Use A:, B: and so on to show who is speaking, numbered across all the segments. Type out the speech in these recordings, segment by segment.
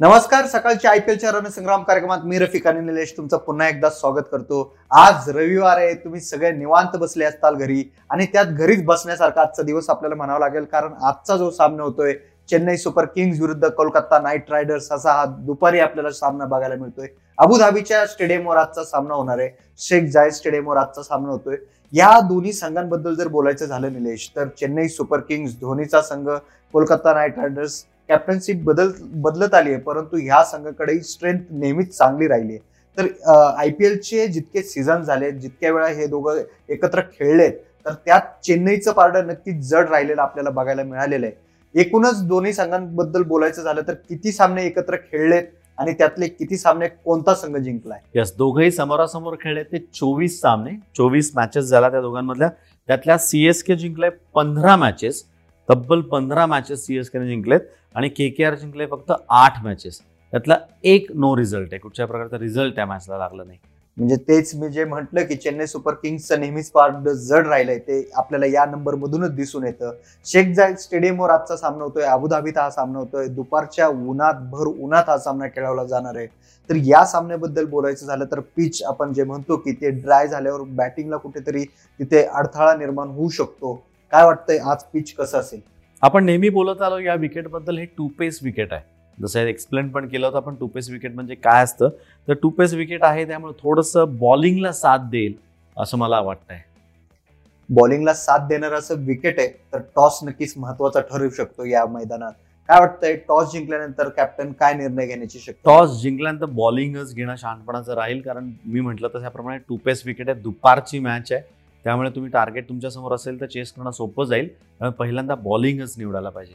A: नमस्कार सकाळच्या I P एलच्या रणसंग्राम कार्यक्रमात मी रफिक आणि निलेश तुमचं पुन्हा एकदा स्वागत करतो. आज रविवार आहे तुम्ही सगळे निवांत बसले असताल घरी आणि त्यात घरीच बसण्यासारखा आजचा दिवस आपल्याला म्हणावा लागेल कारण आजचा जो सामना होतोय चेन्नई सुपर किंग्ज विरुद्ध कोलकाता नाईट रायडर्स असा हा दुपारी आपल्याला सामना बघायला मिळतोय. अबुधाबीच्या स्टेडियमवर आजचा सामना होणार आहे शेख जायद स्टेडियमवर आजचा सामना होतोय. या दोन्ही संघांबद्दल जर बोलायचं झालं निलेश तर चेन्नई सुपर किंग्ज धोनीचा संघ कोलकाता नाईट रायडर्स कॅप्टनशिप बदल बदलत आली आहे परंतु ह्या संघाकडे स्ट्रेंथ नेहमीच चांगली राहिली आहे. तर आय पी एलचे जितके सीझन झाले जितक्या वेळा हे दोघं एकत्र खेळलेत तर त्यात चेन्नईचं पारडं नक्कीच जड राहिलेलं आपल्याला बघायला मिळालेलं आहे. एकूणच दोन्ही संघांबद्दल बोलायचं झालं तर किती सामने एकत्र खेळलेत आणि त्यातले किती सामने कोणता संघ जिंकलाय?
B: यस दोघंही समोरासमोर खेळले ते चोवीस सामने चोवीस मॅचेस झाला त्या दोघांमधल्या. त्यातल्या सीएसके जिंकलाय पंधरा मॅचेस तब्बल पंधरा मॅचेस सीएसकेने जिंकलेत आणि के के आर जिंकले फक्त आठ मॅचेस त्यातला एक नो रिझल्ट आहे. कुठच्या प्रकारचा रिझल्ट त्या मॅचला लागला नाही.
A: म्हणजे तेच मी जे म्हटलं की चेन्नई सुपर किंग्सचं नेहमीच पार्ट जड राहिलंय ते आपल्याला या नंबर मधूनच दिसून येतं. शेख जायद स्टेडियमवर आजचा सामना होतोय अबुधाबीत हा सामना होतोय दुपारच्या उन्हात भर उन्हात हा सामना खेळवला जाणार आहे. तर या सामन्याबद्दल बोलायचं झालं तर पिच आपण जे म्हणतो की ते ड्राय झाल्यावर बॅटिंगला कुठेतरी तिथे अडथळा निर्माण होऊ शकतो. काय वाटतंय आज पिच कसं असेल?
B: आपण नेहमी बोलत आलो या विकेटबद्दल हे टू पेस विकेट आहे. जसं एक्सप्लेन पण केलं होतं आपण टू पेस विकेट म्हणजे काय असतं? तर टू पेस विकेट आहे त्यामुळे थोडंसं बॉलिंगला साथ देईल असं मला वाटतंय.
A: बॉलिंगला साथ देणार असं विकेट आहे तर टॉस नक्कीच महत्त्वाचा ठरू शकतो या मैदानात. काय वाटतंय? टॉस जिंकल्यानंतर कॅप्टन काय निर्णय घेण्याची शक्यता?
B: टॉस जिंकल्यानंतर बॉलिंगच घेणं शहाणपणाचं राहील कारण मी म्हटलं तशाप्रमाणे टू पेस विकेट आहे दुपारची मॅच आहे. त्यामुळे तुम्ही टार्गेट तुमच्यासमोर असेल तर चेस करणं सोपं जाईल. पहिल्यांदा बॉलिंगच निवडायला पाहिजे.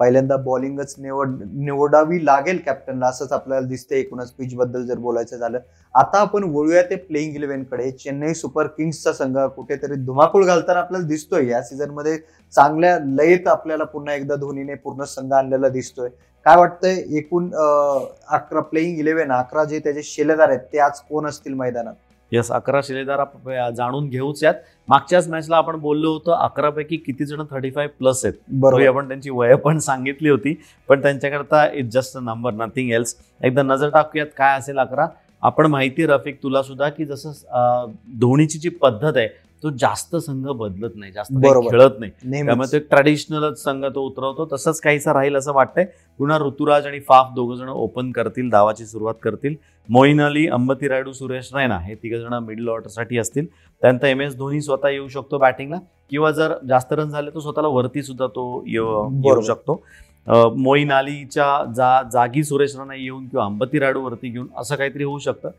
A: पहिल्यांदा बॉलिंगच निवड निवडावी लागेल कॅप्टनला असंच आपल्याला दिसतंय. एकूणच पिच बद्दल जर बोलायचं झालं. आता आपण वळूया ते प्लेइंग इलेव्हनकडे. चेन्नई सुपर किंग्सचा संघ कुठेतरी धुमाकूळ घालताना आपल्याला दिसतोय. या सीझनमध्ये चांगल्या लयत आपल्याला पुन्हा एकदा धोनीने पूर्ण संघ आणलेला दिसतोय. काय वाटतंय? एकूण अकरा प्लेइंग इलेव्हन अकरा जे त्याचे शेलेदार आहेत ते आज कोण असतील मैदानात?
B: यस अकरा शिलेदार जाणून घेऊच यात. मागच्याच मॅचला आपण बोललो होतो अकरा पैकी किती जण थर्टी फाईव्ह प्लस आहेत? बरोबर. आपण त्यांची वय पण सांगितली होती पण त्यांच्याकरता it just a number nothing else एकदा नजर टाकूयात काय असेल अकरा. आपण माहिती रफिक तुला सुद्धा की जसं धोनीची जी पद्धत आहे तो जास्त संघ बदलत नाही जास्त खेळत नाही. त्यामुळे तो ट्रॅडिशनलच संघ तो उतरवतो तसंच काहीसा राहील असं वाटतंय. पुन्हा ऋतुराज आणि फाफ दोघ जण ओपन करतील दावाची सुरुवात करतील. मोईन अली अंबती रायडू सुरेश रैना हे तिघ जण मिडल ऑर्डरसाठी असतील. त्यानंतर एम एस धोनी स्वतः येऊ शकतो बॅटिंगला किंवा जर जास्त रन झाले तो स्वतःला वरती सुद्धा तो येऊ शकतो. मोईन अलीच्या जा जागी सुरेश राणा येऊन किंवा अंबती रायडू वरती घेऊन असं काहीतरी होऊ शकतं.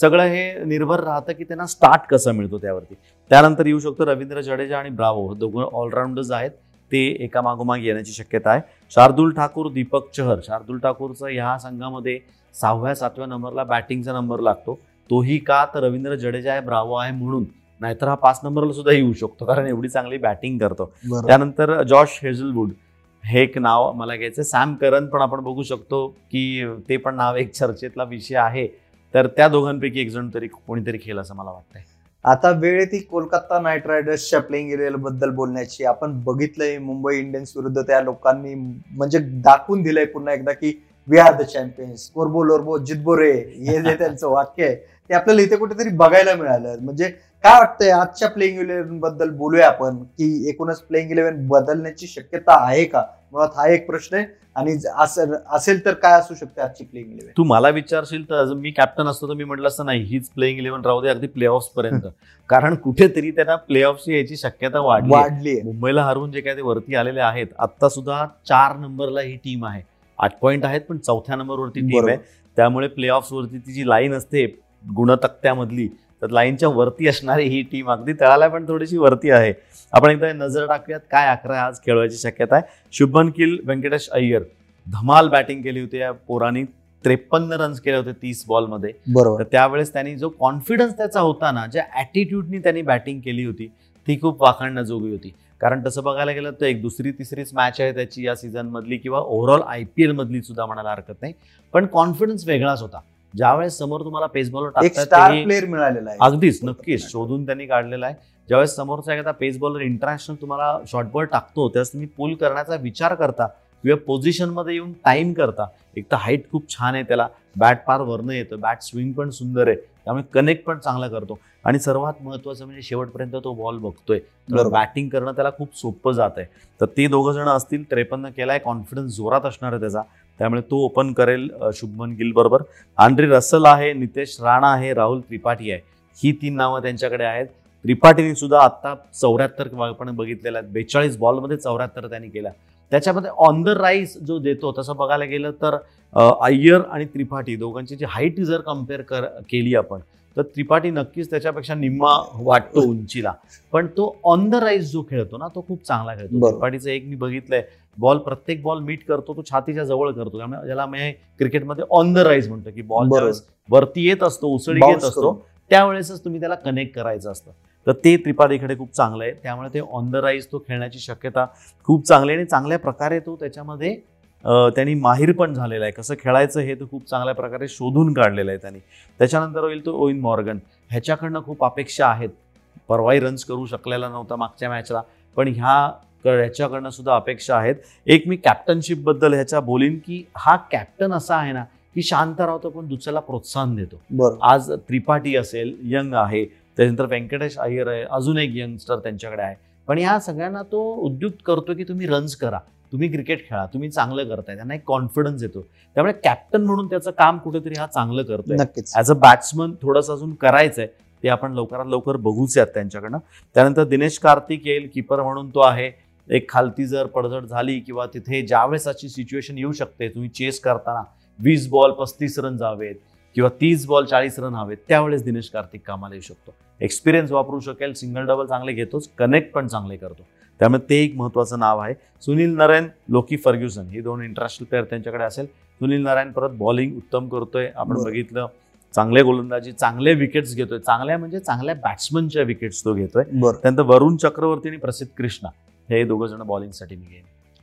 B: सगळं हे निर्भर राहतं की त्यांना स्टार्ट कसं मिळतो त्यावरती. त्यानंतर येऊ शकतो रवींद्र जडेजा आणि ब्रावो दोघं ऑलराऊंडर्स आहेत. ते एका मागोमाग येण्याची शक्यता आहे. शार्दुल ठाकूर दीपक चहर. शार्दुल ठाकूरचा ह्या संघामध्ये सहाव्या सातव्या नंबरला बॅटिंगचा नंबर लागतो. तोही का तर रवींद्र जडेजा आहे ब्रावो आहे म्हणून. नाहीतर हा पाच नंबरला सुद्धा येऊ शकतो कारण एवढी चांगली बॅटिंग करतो. त्यानंतर जॉश हेझलवूड हे एक नाव मला घ्यायचं सॅम करन पण आपण बघू शकतो की ते पण नाव एक चर्चेतला विषय आहे. तर त्या दोघांपैकी एक जण तरी कोणीतरी खेळ असं मला वाटतंय.
A: आता वेळ ती कोलकाता नाईट रायडर्सच्या प्लेइंग इलेव्हनबद्दल बोलण्याची. आपण बघितलंय मुंबई इंडियन्स विरुद्ध त्या लोकांनी म्हणजे दाखवून दिलंय पुन्हा एकदा की वी आर द चॅम्पियन्स कोरबो लोरबो जितबो रे हे जे त्यांचं वाक्य आहे ते आपल्याला इथे कुठेतरी बघायला मिळालं. म्हणजे काय वाटतंय आजच्या प्लेइंग इलेव्हनबद्दल बोलूया आपण? की एकूणच प्लेइंग इलेव्हन बदलण्याची शक्यता आहे का? मुळात हा एक प्रश्न आहे. आणि असेल तर काय असू शकते आजची प्लेइंग इलेव्हन
B: तू मला विचारशील तर मी कॅप्टन असतो तर मी म्हटलं असतं नाही. हीच प्लेइंग इलेव्हन राहू दे अगदी प्ले ऑफ पर्यंत. कारण कुठेतरी त्यांना प्ले ऑफची याची शक्यता वाढली
A: वाढली
B: मुंबईला हरवून जे काय ते वरती आलेले आहेत आता सुद्धा चार नंबरला ही टीम आहे. आठ पॉईंट आहेत पण चौथ्या नंबरवरती टीम आहे. त्यामुळे प्ले ऑफ वरती ती जी लाईन असते गुणतक्त्यामधली तर लाईनच्या वरती असणारी ही टीम अगदी तळाला पण थोडीशी वरती आहे. आपण एकदा नजर टाकूयात काय अकरा आज खेळवायची शक्यता आहे. शुभन किल व्यंकटेश अय्यर धमाल बॅटिंग केली होती या पोरांनी. त्रेपन्न रन्स केले होते तीस बॉलमध्ये
A: बरोबर.
B: त्यावेळेस त्यांनी जो कॉन्फिडन्स त्याचा होता ना ज्या ॲटिट्यूडनी त्यांनी बॅटिंग केली होती ती खूप वाखाणण्याजोगी होती. कारण तसं बघायला गेलं तर एक दुसरी तिसरीच मॅच आहे त्याची या सीझन मधली किंवा ओव्हरऑल आय पी एल मधली सुद्धा म्हणायला हरकत नाही. पण कॉन्फिडन्स वेगळाच होता. ज्यावेळेस समोर तुम्हाला पेस बॉलर
A: टाकतात प्लेअर मिळालेला आहे.
B: अगदीच नक्कीच. शोधून त्यांनी काढलेला आहे. ज्यावेळेस समोरचा एखादा पेस बॉलर इंटरनॅशनल तुम्हाला शॉर्ट बॉल टाकतो त्यावेळेस तुम्ही पूल करण्याचा विचार करता किंवा पोझिशनमध्ये येऊन टाइम करता. एक तर हाईट खूप छान आहे त्याला. बॅट पार वरनं येतं. बॅट स्विंग पण सुंदर आहे. त्यामुळे कनेक्ट पण चांगला करतो. आणि सर्वात महत्वाचं म्हणजे शेवटपर्यंत तो बॉल बघतोय. तर बॅटिंग करणं त्याला खूप सोपं जात आहे तर ते दोघं जण असतील त्रेपन्न केलाय. कॉन्फिडन्स जोरात असणार आहे त्याचा. त्यामुळे तो ओपन करेल शुभमन गिल बरोबर. आंड्री रसल आहे नितेश राणा आहे राहुल त्रिपाठी आहे. ही तीन नावं त्यांच्याकडे आहेत. त्रिपाठीने सुद्धा आता चौऱ्याहत्तर आपण बघितलेल्या आहेत. बेचाळीस बॉलमध्ये चौऱ्याहत्तर त्यांनी केल्या. त्याच्यामध्ये ऑन द राईस जो देतो तसं बघायला गेलं तर अय्यर आणि त्रिपाठी दोघांची जी हाईट जर कंपेअर कर केली आपण तर त्रिपाठी नक्कीच त्याच्यापेक्षा निम्मा वाटतो उंचीला. पण तो ऑन द राईस जो खेळतो ना तो खूप चांगला खेळतो. त्रिपाठीचं एक मी बघितलंय बॉल प्रत्येक बॉल मीट करतो तो छातीच्या जवळ करतो. त्यामुळे ज्याला मी क्रिकेटमध्ये ऑन द राईस म्हणतो की बॉल वरती येत असतो उसळी येत असतो त्यावेळेसच तुम्ही त्याला कनेक्ट करायचं असतं. तर ते त्रिपाठीकडे खूप चांगलं आहे. त्यामुळे ते ऑन द राईज तो खेळण्याची शक्यता खूप चांगली आणि चांगल्या प्रकारे तो त्याच्यामध्ये त्यांनी माहीर पण झालेला आहे. कसं खेळायचं हे तो खूप चांगल्या प्रकारे शोधून काढलेलं आहे त्यांनी. त्याच्यानंतर होईल तो ओइन मॉर्गन. ह्याच्याकडनं खूप अपेक्षा आहेत. परवाही रन्स करू शकलेला नव्हता मागच्या मॅचला पण ह्या ह्याच्याकडनं सुद्धा अपेक्षा आहेत. एक मी कॅप्टनशिपबद्दल ह्याच्या बोलीन की हा कॅप्टन असा आहे ना की शांत राहतो पण दुसऱ्याला प्रोत्साहन देतो. आज त्रिपाठी असेल यंग आहे त्याच्यानंतर व्यंकटेश अय्यर आहे अजून एक यंगस्टर त्यांच्याकडे आहे. पण या सगळ्यांना तो उद्युक्त करतो की तुम्ही रन्स करा तुम्ही क्रिकेट खेळा तुम्ही चांगलं करताय त्यांना एक कॉन्फिडन्स येतो. त्यामुळे कॅप्टन म्हणून त्याचं काम कुठेतरी हा चांगलं करतोय. नक्कीच. ऍज अ बॅट्समन थोडंसं अजून करायचंय ते आपण लवकरात लवकर बघूच यात त्यांच्याकडनं. त्यानंतर दिनेश कार्तिक येईल किपर म्हणून तो आहे. एक खालती जर पडझड झाली किंवा तिथे ज्यावेळेस अशी सिच्युएशन येऊ शकते तुम्ही चेस करताना वीस बॉल पस्तीस रन जावेत किंवा तीस बॉल चाळीस रन हवेत त्यावेळेस दिनेश कार्तिक कामाला येऊ शकतो. एक्सपिरियन्स वापरू शकेल सिंगल डबल चांगले घेतोच कनेक्ट पण चांगले करतो. त्यामुळे ते एक महत्वाचं नाव आहे. सुनील नारायण लोकी फर्ग्युसन ही दोन इंटरनॅशनल प्लेअर त्यांच्याकडे असेल. सुनील नारायण परत बॉलिंग उत्तम करतोय. आपण बघितलं चांगले गोलंदाजी चांगले विकेट्स घेतोय. चांगल्या म्हणजे चांगल्या बॅट्समनच्या विकेट्स तो घेतोय. त्यानंतर वरुण चक्रवर्ती आणि प्रसिद्ध कृष्णा. हे दोघं जण बॉलिंगसाठी मी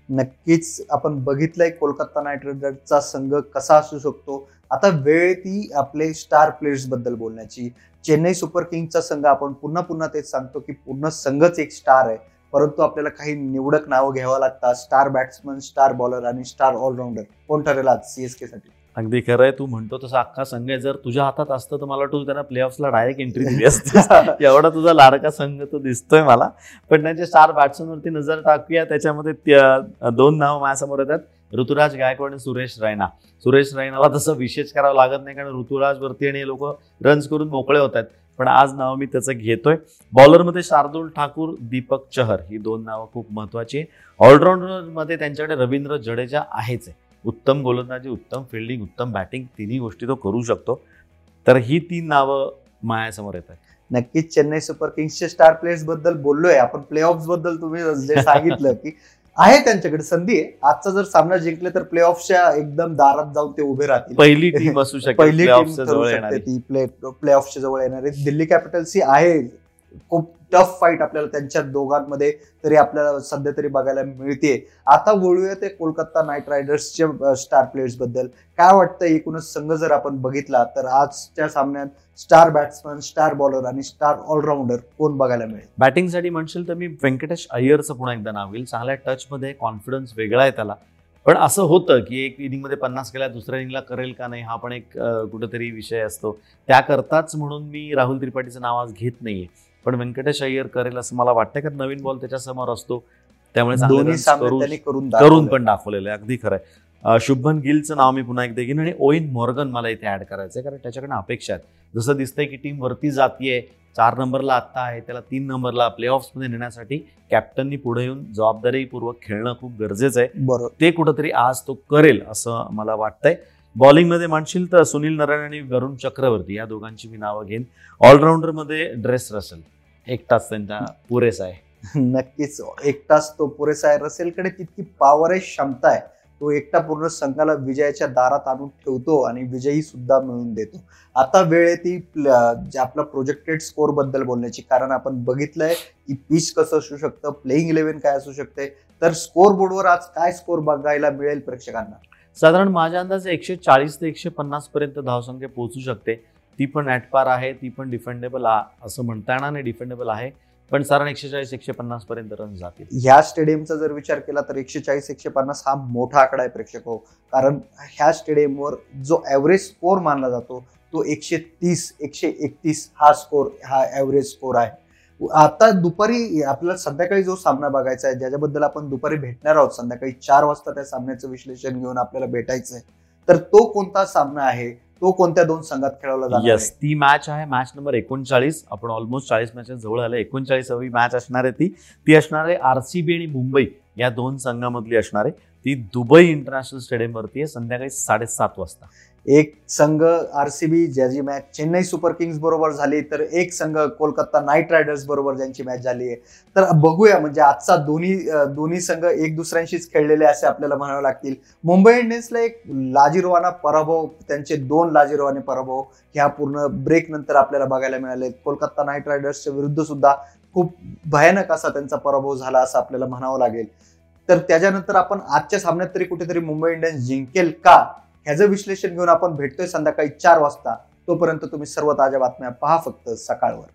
A: नक्कीच आपण बघितलंय कोलकाता नाईट रायडर्सचा संघ कसा असू शकतो. आता वेळ ती आपले स्टार प्लेयर्सबद्दल बोलण्याची. चेन्नई सुपर किंगचा संघ आपण पुन्हा पुन्हा तेच सांगतो की पूर्ण संघच एक स्टार आहे. परंतु आपल्याला काही निवडक नावं घ्यावं लागतात. स्टार बॅट्समन स्टार बॉलर आणि स्टार ऑलराऊंडर कोण ठरेल आज सीएसके साठी?
B: अगदी खरं आहे तू म्हणतो तसं अख्खा संघ जर तुझ्या हातात असतं तर मला वाटतं त्यांना प्ले ऑफला डायरेक्ट एंट्री दिली असते एवढा तुझा लाडका संघ तो दिसतोय मला. पण त्यांच्या स्टार बॅट्समनवरती नजर टाकूया. त्याच्यामध्ये दोन नावं माझ्यासमोर येतात. ऋतुराज गायकवाड आणि सुरेश रैना. सुरेश रैनाला तसं विशेष करावं लागत नाही कारण ऋतुराज वरती आणि लोक रन्स करून मोकळे होत आहेत. पण आज नाव मी त्याचं घेतोय. बॉलरमध्ये शार्दुल ठाकूर दीपक चहर. ही दोन नावं खूप महत्वाची. ऑलराऊंडरमध्ये त्यांच्याकडे रवींद्र जडेजा आहेच आहे. उत्तम गोलंदाजी उत्तम फिल्डिंग उत्तम बॅटिंग तिन्ही गोष्टी तो करू शकतो. तर ही तीन नावं मायासमोर येत आहेत.
A: नक्कीच चेन्नई सुपर किंग्सचे स्टार प्लेयर्सबद्दल बोललोय. आपण प्ले ऑफबद्दल तुम्ही जे सांगितलं की आहे त्यांच्याकडे संधी आहे. आजचा जर सामना जिंकले तर प्ले ऑफच्या एकदम दारात जाऊन ते उभे राहतील.
B: पहिली टीम असू शकते
A: पहिली टीम ती प्ले प्ले ऑफच्या जवळ येणार. आहे दिल्ली कॅपिटल्स ही आहे. खूप टफ फाईट आपल्याला त्यांच्या दोघांमध्ये तरी आपल्याला सध्या तरी बघायला मिळते आता बोलूया ते कोलकाता नाईट रायडर्सच्या स्टार प्लेयर्सबद्दल. काय वाटतं एकूणच संघ जर आपण बघितला तर आजच्या सामन्यात स्टार बॅट्समन स्टार बॉलर आणि स्टार ऑलराऊंडर कोण बघायला मिळेल?
B: बॅटिंगसाठी म्हणशील तर मी व्यंकटेश अय्यरचं पुन्हा एकदा नाव येईल चांगल्या टचमध्ये कॉन्फिडन्स वेगळा आहे त्याला. पण असं होतं की एक इनिंगमध्ये पन्नास केला दुसऱ्या इनिंगला करेल का नाही हा पण एक कुठंतरी विषय असतो. त्याकरताच म्हणून मी राहुल त्रिपाठीचं नाव आज घेत नाहीये. पण व्यंकटेश अय्यर करेल असं मला वाटतं कारण नवीन बॉल त्याच्यासमोर असतो. त्यामुळे करून पण दाखवलेलं आहे अगदी खरं आहे शुभन गिलचं नाव मी पुन्हा एकदा घेईन आणि ओइन मॉर्गन मला इथे ऍड करायचं कारण त्याच्याकडनं अपेक्षा आहेत. जसं दिसतंय की टीम वरती जातीये चार नंबरला आत्ता आहे त्याला तीन नंबरला प्ले मध्ये नेण्यासाठी कॅप्टननी पुढे येऊन जबाबदारीपूर्वक खेळणं खूप गरजेचं आहे. ते कुठंतरी आज तो करेल असं मला वाटतंय. बॉलिंगमध्ये म्हणशील तर सुनील नारायण आणि वरुण चक्रवर्ती या दोघांची मी नावं घेईन. ऑलराऊंडरमध्ये ड्रेस रसेल. एक तास त्यांचा पुरेसा आहे.
A: नक्कीच. एक तास तो पुरेसा आहे रसेलकडे तितकी पॉवर आहे क्षमता आहे. तो एकटा पूर्ण संघाला विजयाच्या दारात आणून ठेवतो आणि विजयी सुद्धा मिळवून देतो. आता वेळ ती आपला प्रोजेक्टेड स्कोरबद्दल बोलण्याची. कारण आपण बघितलंय की पिच कसं असू शकतं प्लेईंग इलेव्हन काय असू शकते. तर स्कोर बोर्डवर आज काय स्कोर बघायला मिळेल प्रेक्षकांना?
B: साधारण माझ्या अंदाजे एकशे चाळीस ते एकशे पन्नासपर्यंत धावसंख्या पोहोचू शकते. ती पण ॲटपार आहे ती पण डिफेंडेबल असं म्हणता येणार नाही डिफेंडेबल आहे. पण साधारण एकशे चाळीस एकशे पन्नास पर्यंत रन जातील.
A: ह्या स्टेडियमचा जर विचार केला तर एकशे चाळीस एकशे पन्नास हा मोठा आकडा आहे प्रेक्षक हो. कारण ह्या स्टेडियमवर जो ॲव्हरेज स्कोर मानला जातो तो एकशे तीस एकशे एकतीस हा स्कोर हा ॲव्हरेज स्कोर आहे. आता दुपारी आपल्याला संध्याकाळी जो सामना बघायचा आहे ज्याच्याबद्दल आपण दुपारी भेटणार आहोत संध्याकाळी चार वाजता त्या सामन्याचं विश्लेषण घेऊन आपल्याला भेटायचं आहे. तर तो कोणता सामना आहे? तो कोणत्या दोन संघात खेळवला
B: जातो ती मॅच आहे मॅच नंबर एकोणचाळीस. आपण ऑलमोस्ट चाळीस मॅच जवळ आलं. एकोणचाळीसावी मॅच असणार आहे ती. ती असणार आहे आरसीबी आणि मुंबई. या दोन संघामधली असणार आहे. ती दुबई इंटरनॅशनल स्टेडियमवरती आहे संध्याकाळी साडेसात वाजता.
A: एक संघ आरसीबी ज्याची मॅच चेन्नई सुपर किंग्स बरोबर झाली तर एक संघ कोलकाता नाईट रायडर्स बरोबर ज्यांची मॅच झाली आहे. तर बघूया म्हणजे आजचा दोन्ही दोन्ही संघ एक दुसऱ्यांशीच खेळलेले असे आपल्याला म्हणावे लागतील. मुंबई इंडियन्सला एक लाजीरवाना पराभव त्यांचे दोन लाजीरवाने पराभव ह्या पूर्ण ब्रेक नंतर आपल्याला बघायला मिळाले कोलकाता नाईट रायडर्सच्या विरुद्ध सुद्धा खूप भयानक असा त्यांचा पराभव झाला असं आपल्याला म्हणावं लागेल. तर त्याच्यानंतर आपण आजच्या सामन्यात तरी कुठेतरी मुंबई इंडियन्स जिंकेल का? ह्याचं विश्लेषण घेऊन आपण भेटतोय संध्याकाळी चार वाजता. तोपर्यंत तुम्ही सर्व ताज्या बातम्या पहा फक्त सकाळवर.